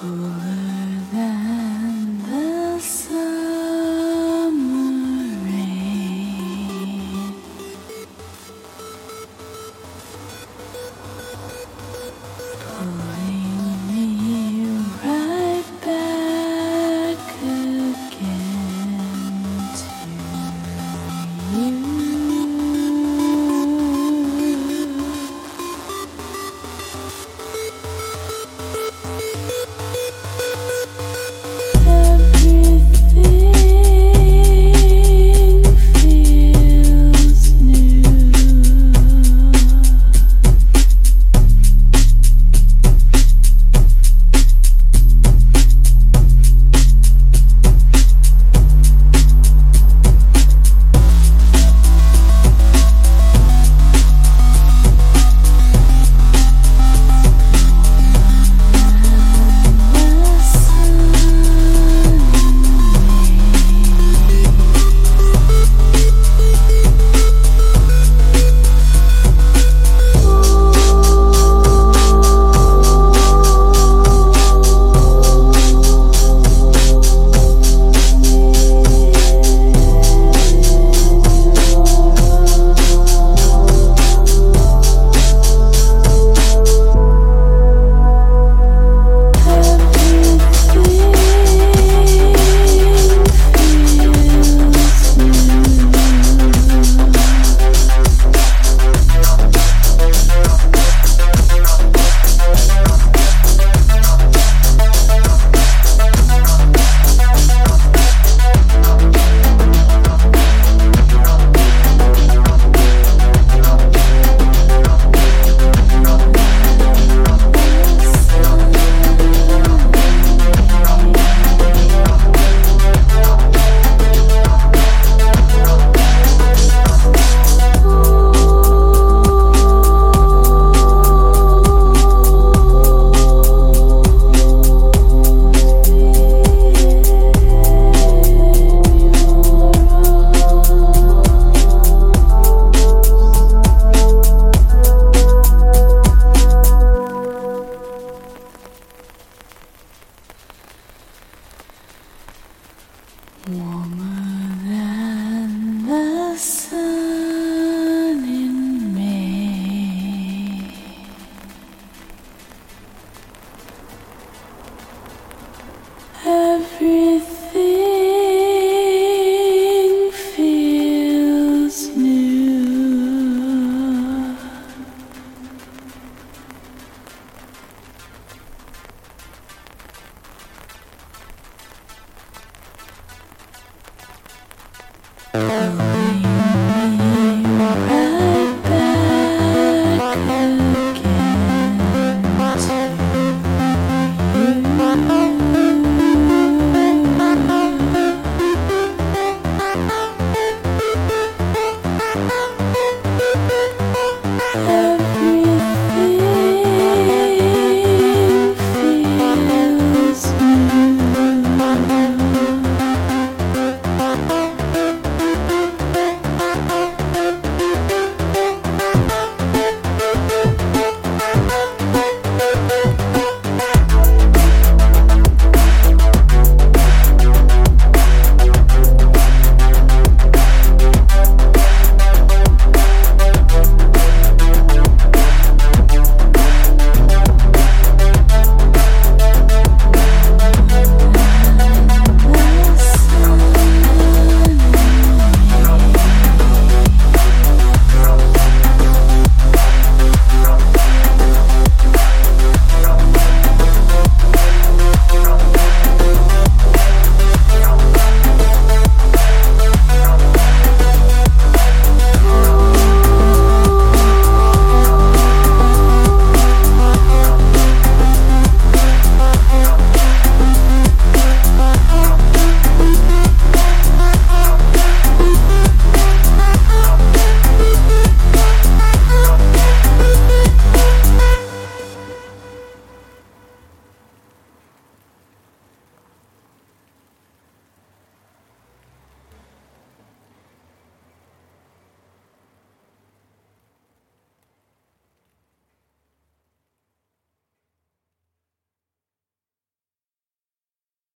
cool.